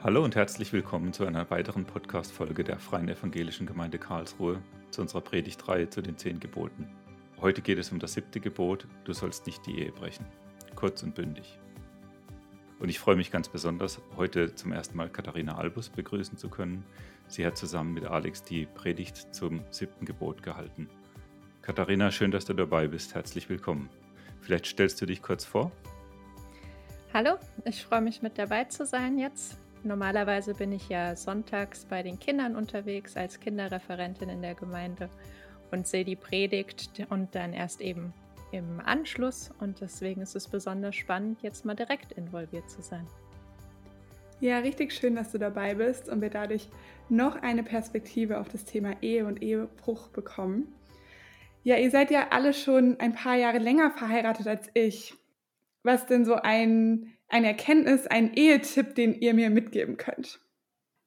Hallo und herzlich willkommen zu einer weiteren Podcast-Folge der Freien Evangelischen Gemeinde Karlsruhe zu unserer Predigtreihe zu den zehn Geboten. Heute geht es um das siebte Gebot: Du sollst nicht die Ehe brechen. Kurz und bündig. Und ich freue mich ganz besonders, heute zum ersten Mal Katharina Albus begrüßen zu können. Sie hat zusammen mit Alex die Predigt zum siebten Gebot gehalten. Katharina, schön, dass du dabei bist. Herzlich willkommen. Vielleicht stellst du dich kurz vor. Hallo, ich freue mich mit dabei zu sein jetzt. Normalerweise bin ich ja sonntags bei den Kindern unterwegs als Kinderreferentin in der Gemeinde und sehe die Predigt und dann erst eben im Anschluss. Und deswegen ist es besonders spannend, jetzt mal direkt involviert zu sein. Ja, richtig schön, dass du dabei bist und wir dadurch noch eine Perspektive auf das Thema Ehe und Ehebruch bekommen. Ja, ihr seid ja alle schon ein paar Jahre länger verheiratet als ich. Was denn so ein eine Erkenntnis, ein Ehetipp, den ihr mir mitgeben könnt?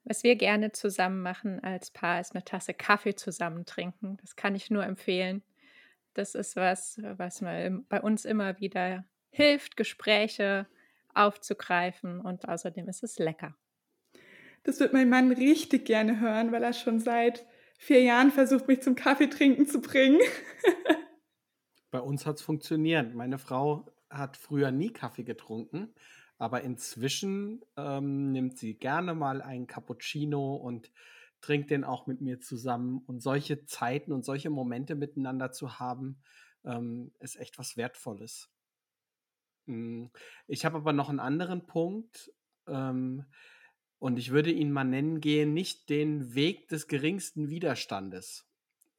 Was wir gerne zusammen machen als Paar, ist eine Tasse Kaffee zusammen trinken. Das kann ich nur empfehlen. Das ist was, was bei uns immer wieder hilft, Gespräche aufzugreifen und außerdem ist es lecker. Das wird mein Mann richtig gerne hören, weil er schon seit vier Jahren versucht, mich zum Kaffeetrinken zu bringen. Bei uns hat es funktioniert. Meine Frau hat früher nie Kaffee getrunken, aber inzwischen ähm, nimmt sie gerne mal einen Cappuccino und trinkt den auch mit mir zusammen. Und solche Zeiten und solche Momente miteinander zu haben, ähm, ist echt was Wertvolles. Hm, ich habe aber noch einen anderen Punkt. Ähm, und ich würde ihn mal nennen, gehen nicht den Weg des geringsten Widerstandes.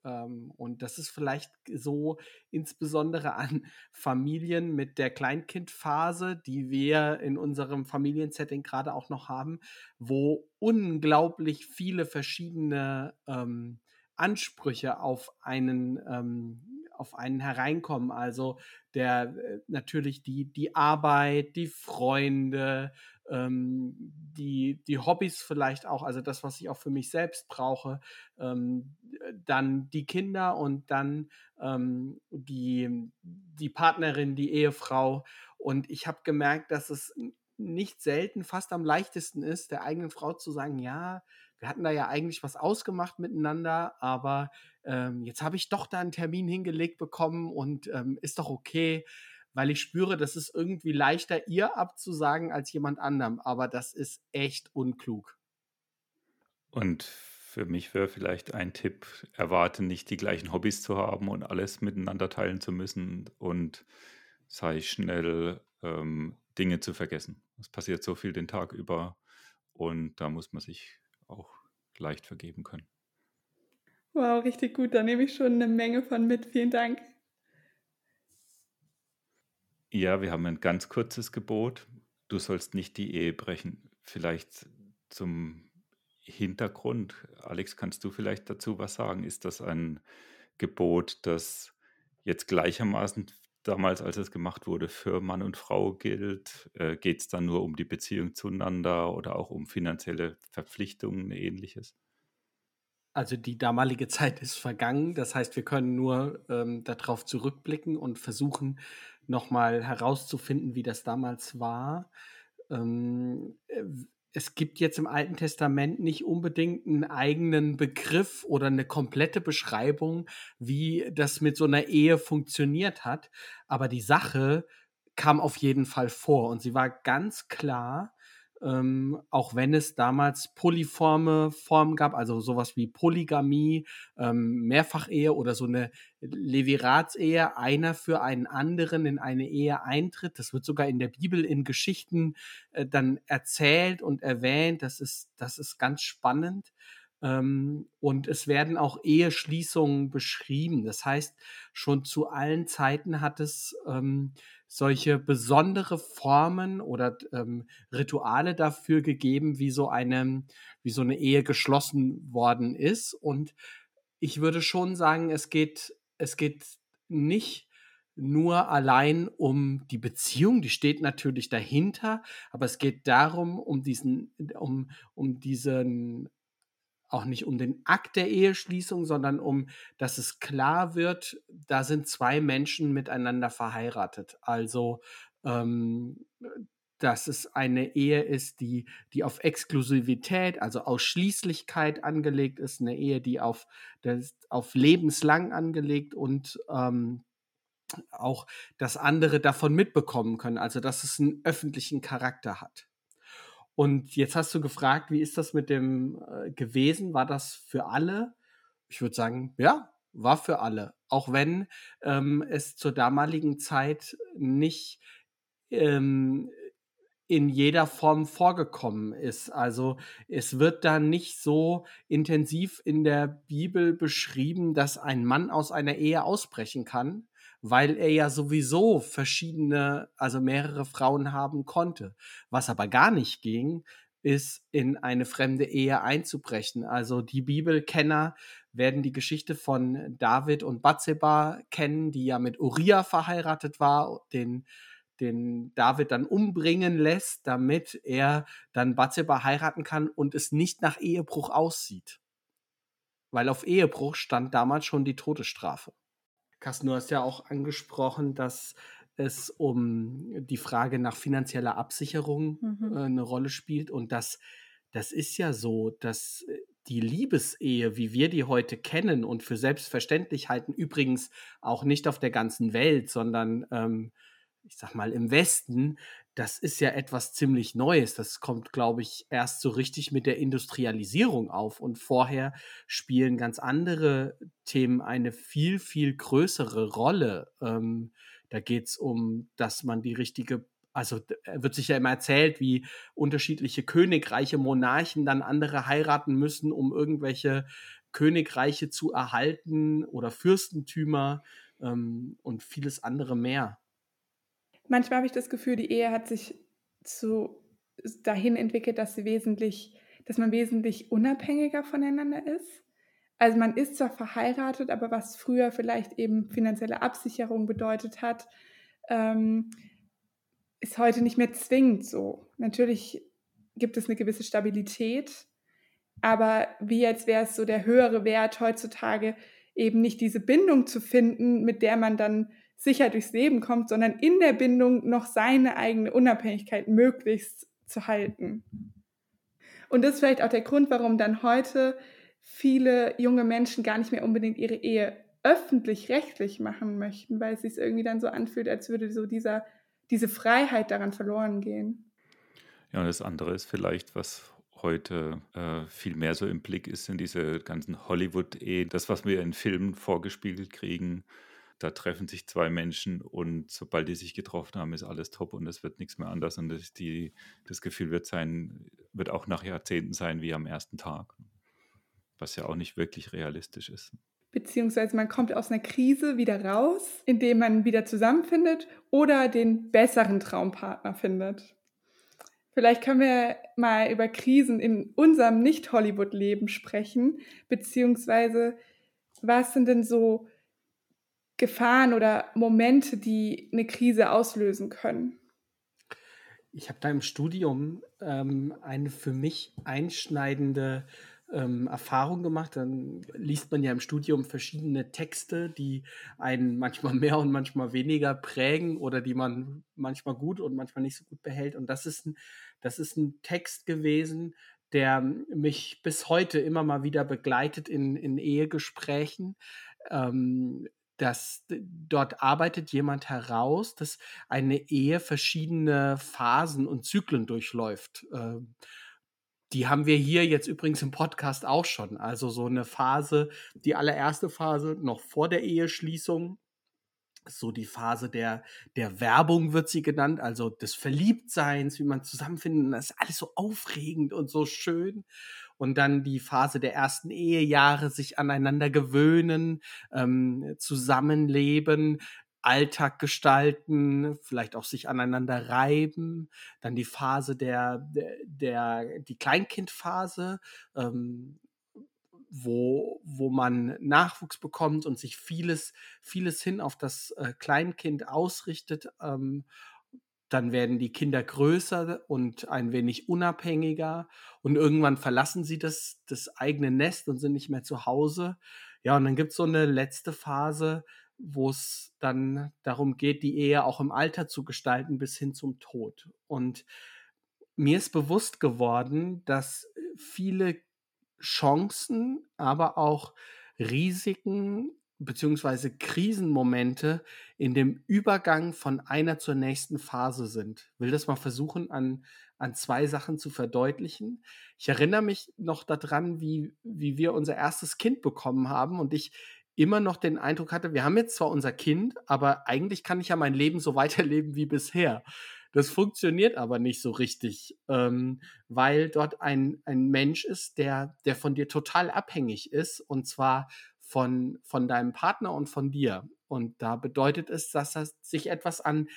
Ähm, und das ist vielleicht so insbesondere an Familien mit der Kleinkindphase, die wir in unserem Familiensetting gerade auch noch haben, wo unglaublich viele verschiedene ähm, Ansprüche auf einen ähm, auf einen hereinkommen. Also der äh, natürlich die, die Arbeit, die Freunde, ähm, die, die Hobbys vielleicht auch, also das, was ich auch für mich selbst brauche, ähm, dann die Kinder und dann ähm, die, die Partnerin, die Ehefrau. Und ich habe gemerkt, dass es nicht selten fast am leichtesten ist, der eigenen Frau zu sagen, ja, wir hatten da ja eigentlich was ausgemacht miteinander, aber ähm, jetzt habe ich doch da einen Termin hingelegt bekommen und ähm, ist doch okay weil ich spüre, das ist irgendwie leichter, ihr abzusagen als jemand anderem. Aber das ist echt unklug. Und für mich wäre vielleicht ein Tipp, erwarte nicht die gleichen Hobbys zu haben und alles miteinander teilen zu müssen und sei schnell ähm, Dinge zu vergessen. Es passiert so viel den Tag über und da muss man sich auch leicht vergeben können. Wow, richtig gut. Da nehme ich schon eine Menge von mit. Vielen Dank. Ja, wir haben ein ganz kurzes Gebot. Du sollst nicht die Ehe brechen. Vielleicht zum Hintergrund. Alex, kannst du vielleicht dazu was sagen? Ist das ein Gebot, das jetzt gleichermaßen damals, als es gemacht wurde, für Mann und Frau gilt? Äh, Geht es dann nur um die Beziehung zueinander oder auch um finanzielle Verpflichtungen, ähnliches? Also die damalige Zeit ist vergangen. Das heißt, wir können nur ähm, darauf zurückblicken und versuchen, nochmal herauszufinden, wie das damals war. Ähm, äh, es gibt jetzt im Alten Testament nicht unbedingt einen eigenen Begriff oder eine komplette Beschreibung, wie das mit so einer Ehe funktioniert hat. Aber die Sache kam auf jeden Fall vor und sie war ganz klar ähm, auch wenn es damals polyforme Formen gab, also sowas wie Polygamie, ähm, Mehrfachehe oder so eine Leviratsehe, einer für einen anderen in eine Ehe eintritt. Das wird sogar in der Bibel in Geschichten äh, dann erzählt und erwähnt. Das ist, das ist ganz spannend. Ähm, und es werden auch Eheschließungen beschrieben. Das heißt, schon zu allen Zeiten hat es ähm, solche besondere Formen oder ähm, Rituale dafür gegeben, wie so eine, wie so eine Ehe geschlossen worden ist. Und ich würde schon sagen, es geht, es geht nicht nur allein um die Beziehung, die steht natürlich dahinter, aber es geht darum, um diesen, um, um diesen auch nicht um den Akt der Eheschließung, sondern um, dass es klar wird, da sind zwei Menschen miteinander verheiratet. Also ähm, dass es eine Ehe ist, die, die auf Exklusivität, also Ausschließlichkeit angelegt ist, eine Ehe, die auf, das, auf lebenslang angelegt und ähm, auch, dass andere davon mitbekommen können, also dass es einen öffentlichen Charakter hat. Und jetzt hast du gefragt, wie ist das mit dem äh, gewesen? War das für alle? Ich würde sagen, ja, war für alle. Auch wenn ähm, es zur damaligen Zeit nicht ähm, in jeder Form vorgekommen ist. Also es wird da nicht so intensiv in der Bibel beschrieben, dass ein Mann aus einer Ehe ausbrechen kann, weil er ja sowieso verschiedene, also mehrere Frauen haben konnte. Was aber gar nicht ging, ist in eine fremde Ehe einzubrechen. Also die Bibelkenner werden die Geschichte von David und Bathseba kennen, die ja mit Uriah verheiratet war, den den David dann umbringen lässt, damit er dann Bathseba heiraten kann und es nicht nach Ehebruch aussieht. Weil auf Ehebruch stand damals schon die Todesstrafe. Carsten, du hast ja auch angesprochen, dass es um die Frage nach finanzieller Absicherung mhm. äh, eine Rolle spielt und das, das ist ja so, dass äh, die Liebesehe, wie wir die heute kennen und für selbstverständlich halten, übrigens auch nicht auf der ganzen Welt, sondern ähm, ich sag mal, im Westen, das ist ja etwas ziemlich Neues. Das kommt, glaube ich, erst so richtig mit der Industrialisierung auf. Und vorher spielen ganz andere Themen eine viel, viel größere Rolle. Ähm, da geht es um, dass man die richtige also wird sich ja immer erzählt, wie unterschiedliche Königreiche, Monarchen dann andere heiraten müssen, um irgendwelche Königreiche zu erhalten oder Fürstentümer ähm, und vieles andere mehr manchmal habe ich das Gefühl, die Ehe hat sich zu dahin entwickelt, dass sie wesentlich, dass man wesentlich unabhängiger voneinander ist. Also man ist zwar verheiratet, aber was früher vielleicht eben finanzielle Absicherung bedeutet hat, ähm, ist heute nicht mehr zwingend so. Natürlich gibt es eine gewisse Stabilität, aber wie als wäre es so der höhere Wert heutzutage, eben nicht diese Bindung zu finden, mit der man dann sicher durchs Leben kommt, sondern in der Bindung noch seine eigene Unabhängigkeit möglichst zu halten. Und das ist vielleicht auch der Grund, warum dann heute viele junge Menschen gar nicht mehr unbedingt ihre Ehe öffentlich-rechtlich machen möchten, weil es sich irgendwie dann so anfühlt, als würde so dieser, diese Freiheit daran verloren gehen. Ja, und das andere ist vielleicht, was heute äh, viel mehr so im Blick ist, sind diese ganzen Hollywood-Ehen, das, was wir in Filmen vorgespiegelt kriegen, da treffen sich zwei Menschen und sobald die sich getroffen haben, ist alles top und es wird nichts mehr anders und das, die, das Gefühl wird sein, wird auch nach Jahrzehnten sein wie am ersten Tag, was ja auch nicht wirklich realistisch ist. Beziehungsweise man kommt aus einer Krise wieder raus, indem man wieder zusammenfindet oder den besseren Traumpartner findet. Vielleicht können wir mal über Krisen in unserem Nicht-Hollywood-Leben sprechen, beziehungsweise was sind denn so Gefahren oder Momente, die eine Krise auslösen können? Ich habe da im Studium ähm, eine für mich einschneidende ähm, Erfahrung gemacht. Dann liest man ja im Studium verschiedene Texte, die einen manchmal mehr und manchmal weniger prägen oder die man manchmal gut und manchmal nicht so gut behält. Und das ist ein, das ist ein Text gewesen, der mich bis heute immer mal wieder begleitet in, in Ehegesprächen. Ähm, dass dort arbeitet jemand heraus, dass eine Ehe verschiedene Phasen und Zyklen durchläuft. Ähm, die haben wir hier jetzt übrigens im Podcast auch schon. Also so eine Phase, die allererste Phase noch vor der Eheschließung, so die Phase der, der Werbung wird sie genannt, also des Verliebtseins, wie man zusammenfindet. Das ist alles so aufregend und so schön und dann die Phase der ersten Ehejahre, sich aneinander gewöhnen, ähm, zusammenleben, Alltag gestalten, vielleicht auch sich aneinander reiben, dann die Phase der, der, der die Kleinkindphase, ähm, wo, wo man Nachwuchs bekommt und sich vieles, vieles hin auf das äh, Kleinkind ausrichtet ähm, dann werden die Kinder größer und ein wenig unabhängiger und irgendwann verlassen sie das, das eigene Nest und sind nicht mehr zu Hause. Ja, und dann gibt es so eine letzte Phase, wo es dann darum geht, die Ehe auch im Alter zu gestalten bis hin zum Tod. Und mir ist bewusst geworden, dass viele Chancen, aber auch Risiken beziehungsweise Krisenmomente in dem Übergang von einer zur nächsten Phase sind. Ich will das mal versuchen an, an zwei Sachen zu verdeutlichen. Ich erinnere mich noch daran, wie, wie wir unser erstes Kind bekommen haben und ich immer noch den Eindruck hatte, wir haben jetzt zwar unser Kind, aber eigentlich kann ich ja mein Leben so weiterleben wie bisher. Das funktioniert aber nicht so richtig, ähm, weil dort ein, ein Mensch ist, der, der von dir total abhängig ist und zwar von, von deinem Partner und von dir. Und da bedeutet es, dass das sich etwas an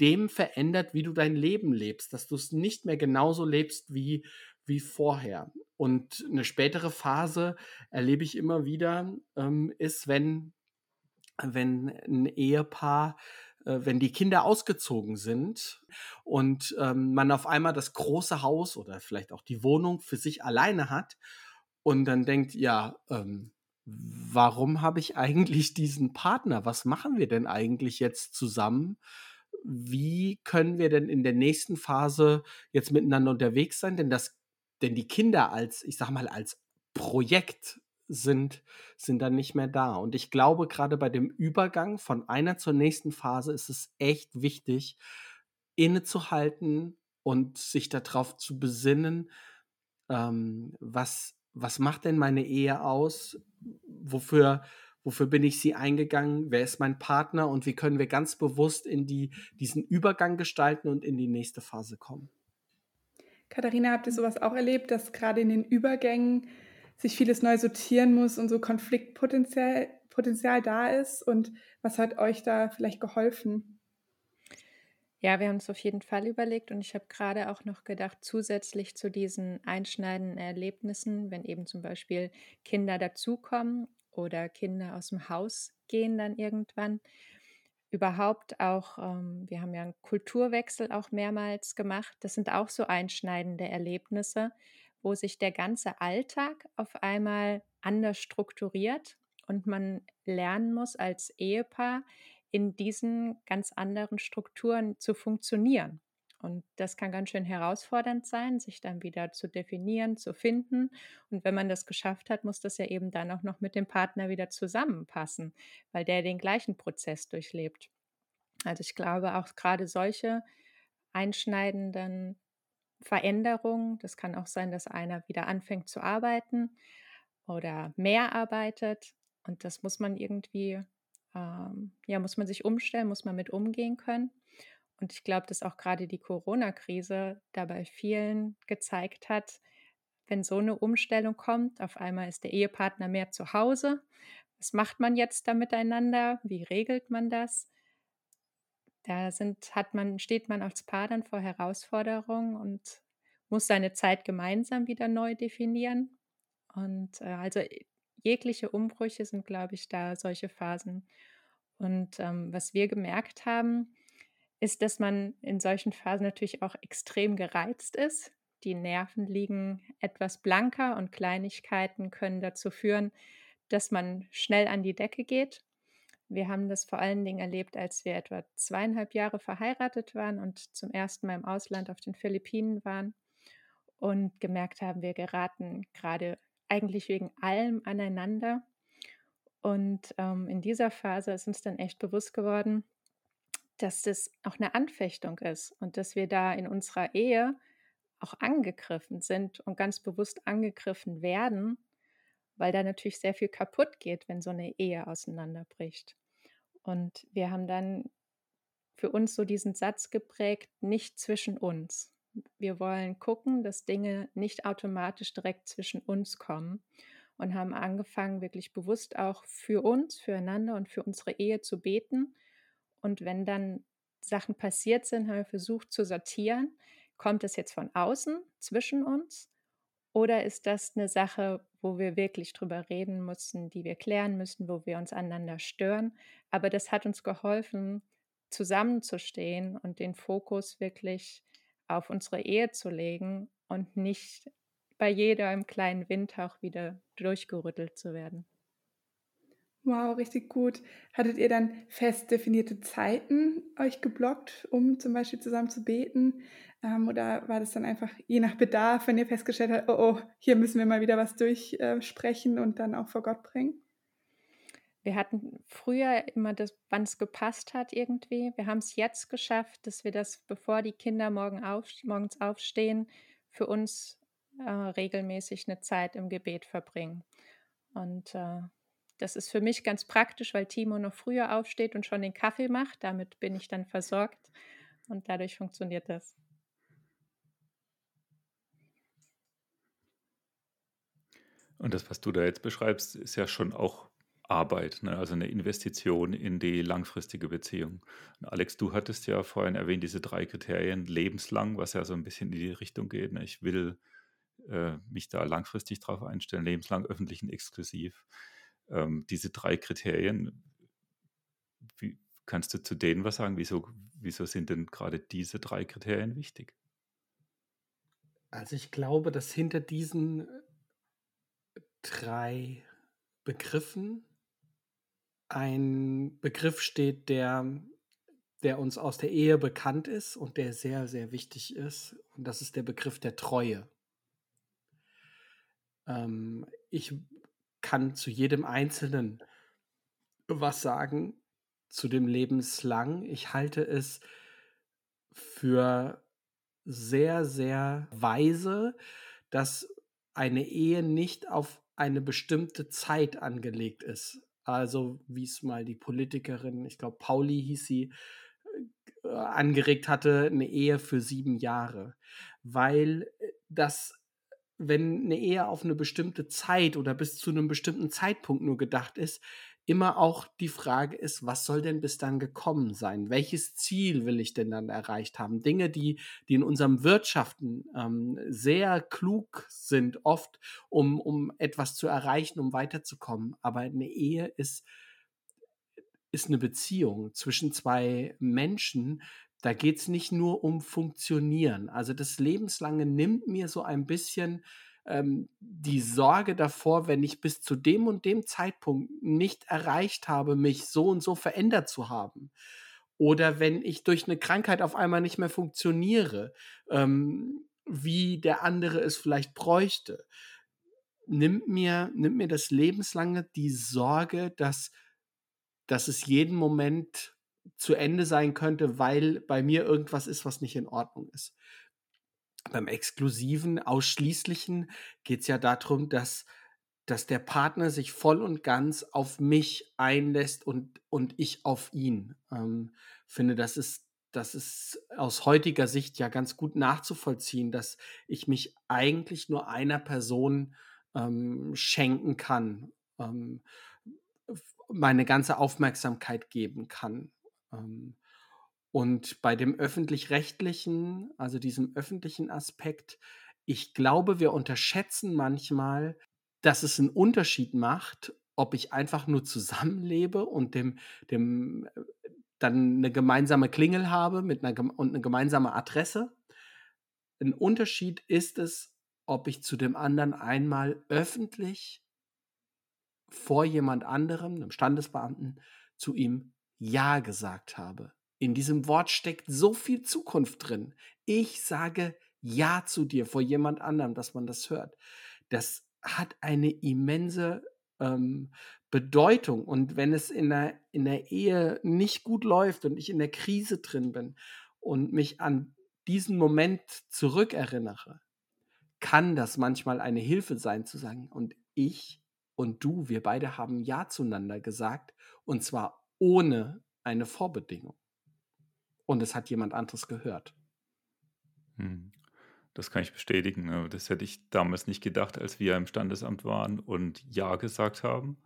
dem verändert, wie du dein Leben lebst, dass du es nicht mehr genauso lebst wie, wie vorher. Und eine spätere Phase erlebe ich immer wieder, ähm, ist, wenn, wenn ein Ehepaar äh, wenn die Kinder ausgezogen sind und ähm, man auf einmal das große Haus oder vielleicht auch die Wohnung für sich alleine hat und dann denkt, ja, ähm, warum habe ich eigentlich diesen Partner? Was machen wir denn eigentlich jetzt zusammen? Wie können wir denn in der nächsten Phase jetzt miteinander unterwegs sein? Denn das, denn die Kinder als, ich sag mal, als Projekt sind, sind dann nicht mehr da. Und ich glaube, gerade bei dem Übergang von einer zur nächsten Phase ist es echt wichtig, innezuhalten und sich darauf zu besinnen, ähm, was, was macht denn meine Ehe aus? Wofür, wofür bin ich sie eingegangen? Wer ist mein Partner? Und wie können wir ganz bewusst in die, diesen Übergang gestalten und in die nächste Phase kommen? Katharina, habt ihr sowas auch erlebt, dass gerade in den Übergängen sich vieles neu sortieren muss und so Konfliktpotenzial Potenzial da ist? Und was hat euch da vielleicht geholfen? Ja, wir haben es auf jeden Fall überlegt und ich habe gerade auch noch gedacht, zusätzlich zu diesen einschneidenden Erlebnissen, wenn eben zum Beispiel Kinder dazukommen oder Kinder aus dem Haus gehen dann irgendwann, überhaupt auch, ähm, wir haben ja einen Kulturwechsel auch mehrmals gemacht, das sind auch so einschneidende Erlebnisse, wo sich der ganze Alltag auf einmal anders strukturiert und man lernen muss als Ehepaar, in diesen ganz anderen Strukturen zu funktionieren. Und das kann ganz schön herausfordernd sein, sich dann wieder zu definieren, zu finden. Und wenn man das geschafft hat, muss das ja eben dann auch noch mit dem Partner wieder zusammenpassen, weil der den gleichen Prozess durchlebt. Also ich glaube auch gerade solche einschneidenden Veränderungen, das kann auch sein, dass einer wieder anfängt zu arbeiten oder mehr arbeitet. Und das muss man irgendwie ähm, ja, muss man sich umstellen, muss man mit umgehen können. Und ich glaube, dass auch gerade die Corona-Krise dabei vielen gezeigt hat, wenn so eine Umstellung kommt, auf einmal ist der Ehepartner mehr zu Hause. Was macht man jetzt da miteinander? Wie regelt man das? Da sind, hat man, steht man als Paar dann vor Herausforderungen und muss seine Zeit gemeinsam wieder neu definieren. Und äh, also jegliche Umbrüche sind, glaube ich, da solche Phasen. Und ähm, was wir gemerkt haben, ist, dass man in solchen Phasen natürlich auch extrem gereizt ist. Die Nerven liegen etwas blanker und Kleinigkeiten können dazu führen, dass man schnell an die Decke geht. Wir haben das vor allen Dingen erlebt, als wir etwa zweieinhalb Jahre verheiratet waren und zum ersten Mal im Ausland auf den Philippinen waren und gemerkt haben, wir geraten gerade eigentlich wegen allem aneinander. Und ähm, in dieser Phase ist uns dann echt bewusst geworden, dass das auch eine Anfechtung ist und dass wir da in unserer Ehe auch angegriffen sind und ganz bewusst angegriffen werden, weil da natürlich sehr viel kaputt geht, wenn so eine Ehe auseinanderbricht. Und wir haben dann für uns so diesen Satz geprägt, nicht zwischen uns. Wir wollen gucken, dass Dinge nicht automatisch direkt zwischen uns kommen und haben angefangen, wirklich bewusst auch für uns, füreinander und für unsere Ehe zu beten. Und wenn dann Sachen passiert sind, haben wir versucht zu sortieren, kommt es jetzt von außen zwischen uns oder ist das eine Sache, wo wir wirklich drüber reden müssen, die wir klären müssen, wo wir uns aneinander stören? Aber das hat uns geholfen, zusammenzustehen und den Fokus wirklich auf unsere Ehe zu legen und nicht bei jedem kleinen Windhauch wieder durchgerüttelt zu werden. Wow, richtig gut. Hattet ihr dann fest definierte Zeiten euch geblockt, um zum Beispiel zusammen zu beten? Ähm, oder war das dann einfach je nach Bedarf, wenn ihr festgestellt habt, oh, oh hier müssen wir mal wieder was durchsprechen und dann auch vor Gott bringen? Wir hatten früher immer das, wann es gepasst hat irgendwie. Wir haben es jetzt geschafft, dass wir das, bevor die Kinder morgen auf, morgens aufstehen, für uns äh, regelmäßig eine Zeit im Gebet verbringen. Und äh, das ist für mich ganz praktisch, weil Timo noch früher aufsteht und schon den Kaffee macht. Damit bin ich dann versorgt und dadurch funktioniert das. Und das, was du da jetzt beschreibst, ist ja schon auch Arbeit, ne? also eine Investition in die langfristige Beziehung. Und Alex, du hattest ja vorhin erwähnt, diese drei Kriterien, lebenslang, was ja so ein bisschen in die Richtung geht. Ne? Ich will äh, mich da langfristig drauf einstellen, lebenslang öffentlich und exklusiv ähm, diese drei Kriterien, wie, kannst du zu denen was sagen? Wieso, wieso sind denn gerade diese drei Kriterien wichtig? Also ich glaube, dass hinter diesen drei Begriffen ein Begriff steht, der, der uns aus der Ehe bekannt ist und der sehr, sehr wichtig ist. Und das ist der Begriff der Treue. Ähm, ich kann zu jedem Einzelnen was sagen, zu dem lebenslang. Ich halte es für sehr, sehr weise, dass eine Ehe nicht auf eine bestimmte Zeit angelegt ist. Also wie es mal die Politikerin, ich glaube Pauli hieß sie, äh, angeregt hatte, eine Ehe für sieben Jahre. Weil äh, das wenn eine Ehe auf eine bestimmte Zeit oder bis zu einem bestimmten Zeitpunkt nur gedacht ist, immer auch die Frage ist, was soll denn bis dann gekommen sein? Welches Ziel will ich denn dann erreicht haben? Dinge, die, die in unserem Wirtschaften ähm, sehr klug sind, oft, um, um etwas zu erreichen, um weiterzukommen. Aber eine Ehe ist, ist eine Beziehung zwischen zwei Menschen, da geht es nicht nur um Funktionieren. Also das Lebenslange nimmt mir so ein bisschen ähm, die Sorge davor, wenn ich bis zu dem und dem Zeitpunkt nicht erreicht habe, mich so und so verändert zu haben. Oder wenn ich durch eine Krankheit auf einmal nicht mehr funktioniere, ähm, wie der andere es vielleicht bräuchte. Nimmt mir, nimmt mir das Lebenslange die Sorge, dass, dass es jeden Moment zu Ende sein könnte, weil bei mir irgendwas ist, was nicht in Ordnung ist. Beim exklusiven, ausschließlichen geht es ja darum, dass, dass der Partner sich voll und ganz auf mich einlässt und, und ich auf ihn. Ähm, finde, das ist, das ist aus heutiger Sicht ja ganz gut nachzuvollziehen, dass ich mich eigentlich nur einer Person ähm, schenken kann, ähm, meine ganze Aufmerksamkeit geben kann. Ähm, und bei dem öffentlich-rechtlichen, also diesem öffentlichen Aspekt, ich glaube, wir unterschätzen manchmal, dass es einen Unterschied macht, ob ich einfach nur zusammenlebe und dem, dem äh, dann eine gemeinsame Klingel habe mit einer, und eine gemeinsame Adresse. Ein Unterschied ist es, ob ich zu dem anderen einmal öffentlich vor jemand anderem, einem Standesbeamten, zu ihm ja gesagt habe. In diesem Wort steckt so viel Zukunft drin. Ich sage Ja zu dir vor jemand anderem, dass man das hört. Das hat eine immense ähm, Bedeutung. Und wenn es in der, in der Ehe nicht gut läuft und ich in der Krise drin bin und mich an diesen Moment zurückerinnere, kann das manchmal eine Hilfe sein zu sagen, und ich und du, wir beide haben Ja zueinander gesagt, und zwar ohne eine Vorbedingung. Und es hat jemand anderes gehört. Hm. Das kann ich bestätigen. Ne? Das hätte ich damals nicht gedacht, als wir im Standesamt waren und Ja gesagt haben,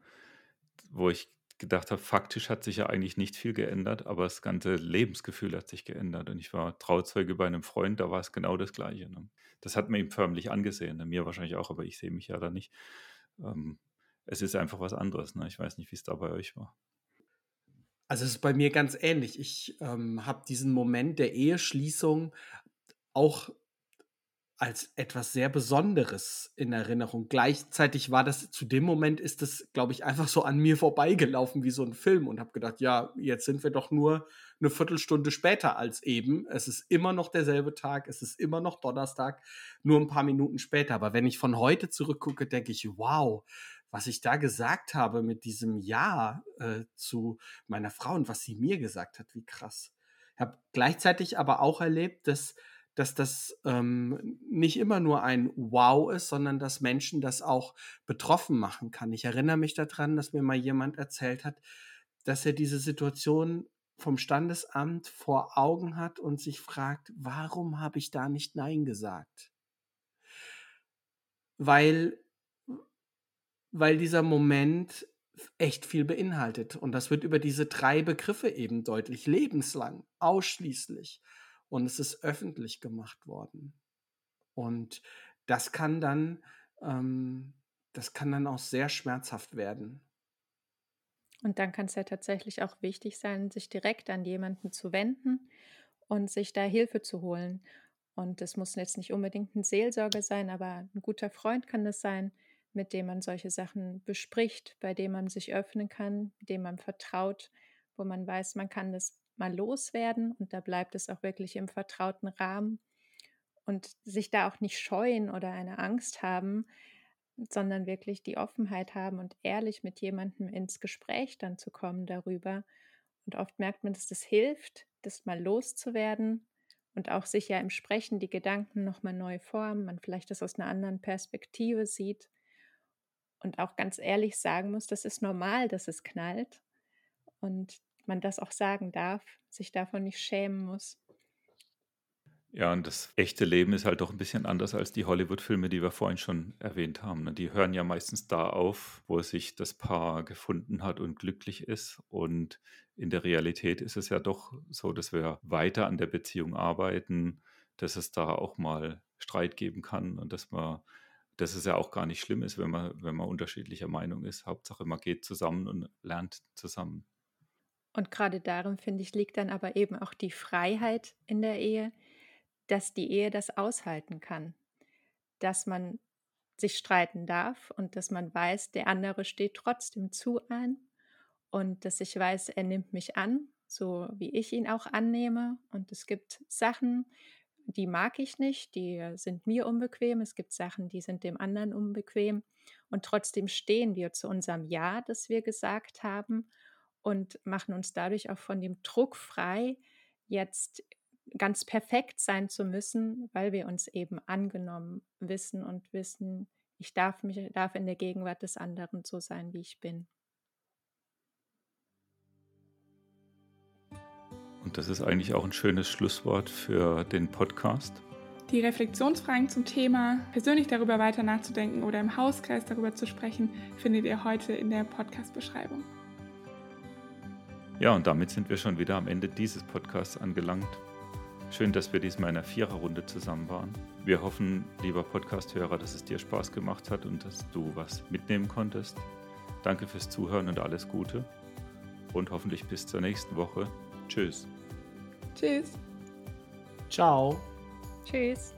wo ich gedacht habe, faktisch hat sich ja eigentlich nicht viel geändert, aber das ganze Lebensgefühl hat sich geändert. Und ich war Trauzeuge bei einem Freund, da war es genau das Gleiche. Ne? Das hat man ihm förmlich angesehen, ne? mir wahrscheinlich auch, aber ich sehe mich ja da nicht. Ähm, es ist einfach was anderes. Ich weiß nicht, wie es da bei euch war. Also es ist bei mir ganz ähnlich. Ich ähm, habe diesen Moment der Eheschließung auch als etwas sehr Besonderes in Erinnerung. Gleichzeitig war das, zu dem Moment ist das, glaube ich, einfach so an mir vorbeigelaufen wie so ein Film und habe gedacht, ja, jetzt sind wir doch nur eine Viertelstunde später als eben. Es ist immer noch derselbe Tag, es ist immer noch Donnerstag, nur ein paar Minuten später. Aber wenn ich von heute zurückgucke, denke ich, wow, was ich da gesagt habe mit diesem Ja äh, zu meiner Frau und was sie mir gesagt hat, wie krass. Ich habe gleichzeitig aber auch erlebt, dass dass das ähm, nicht immer nur ein Wow ist, sondern dass Menschen das auch betroffen machen kann. Ich erinnere mich daran, dass mir mal jemand erzählt hat, dass er diese Situation vom Standesamt vor Augen hat und sich fragt, warum habe ich da nicht Nein gesagt? Weil, weil dieser Moment echt viel beinhaltet. Und das wird über diese drei Begriffe eben deutlich. Lebenslang, ausschließlich, und es ist öffentlich gemacht worden. Und das kann dann, ähm, das kann dann auch sehr schmerzhaft werden. Und dann kann es ja tatsächlich auch wichtig sein, sich direkt an jemanden zu wenden und sich da Hilfe zu holen. Und das muss jetzt nicht unbedingt ein Seelsorger sein, aber ein guter Freund kann das sein, mit dem man solche Sachen bespricht, bei dem man sich öffnen kann, dem man vertraut, wo man weiß, man kann das mal loswerden und da bleibt es auch wirklich im vertrauten Rahmen und sich da auch nicht scheuen oder eine Angst haben, sondern wirklich die Offenheit haben und ehrlich mit jemandem ins Gespräch dann zu kommen darüber. Und oft merkt man, dass das hilft, das mal loszuwerden und auch sich ja im Sprechen die Gedanken nochmal neu formen, man vielleicht das aus einer anderen Perspektive sieht und auch ganz ehrlich sagen muss, das ist normal, dass es knallt. Und man das auch sagen darf, sich davon nicht schämen muss. Ja, und das echte Leben ist halt doch ein bisschen anders als die Hollywood-Filme, die wir vorhin schon erwähnt haben. Ne? Die hören ja meistens da auf, wo sich das Paar gefunden hat und glücklich ist. Und in der Realität ist es ja doch so, dass wir weiter an der Beziehung arbeiten, dass es da auch mal Streit geben kann und dass man, dass es ja auch gar nicht schlimm ist, wenn man, wenn man unterschiedlicher Meinung ist. Hauptsache, man geht zusammen und lernt zusammen. Und gerade darin, finde ich, liegt dann aber eben auch die Freiheit in der Ehe, dass die Ehe das aushalten kann. Dass man sich streiten darf und dass man weiß, der andere steht trotzdem zu ein und dass ich weiß, er nimmt mich an, so wie ich ihn auch annehme. Und es gibt Sachen, die mag ich nicht, die sind mir unbequem. Es gibt Sachen, die sind dem anderen unbequem. Und trotzdem stehen wir zu unserem Ja, das wir gesagt haben und machen uns dadurch auch von dem Druck frei, jetzt ganz perfekt sein zu müssen, weil wir uns eben angenommen wissen und wissen, ich darf mich darf in der Gegenwart des anderen so sein, wie ich bin. Und das ist eigentlich auch ein schönes Schlusswort für den Podcast. Die Reflexionsfragen zum Thema, persönlich darüber weiter nachzudenken oder im Hauskreis darüber zu sprechen, findet ihr heute in der Podcast-Beschreibung. Ja, und damit sind wir schon wieder am Ende dieses Podcasts angelangt. Schön, dass wir diesmal in einer Viererrunde zusammen waren. Wir hoffen, lieber Podcasthörer, dass es dir Spaß gemacht hat und dass du was mitnehmen konntest. Danke fürs Zuhören und alles Gute. Und hoffentlich bis zur nächsten Woche. Tschüss. Tschüss. Ciao. Tschüss.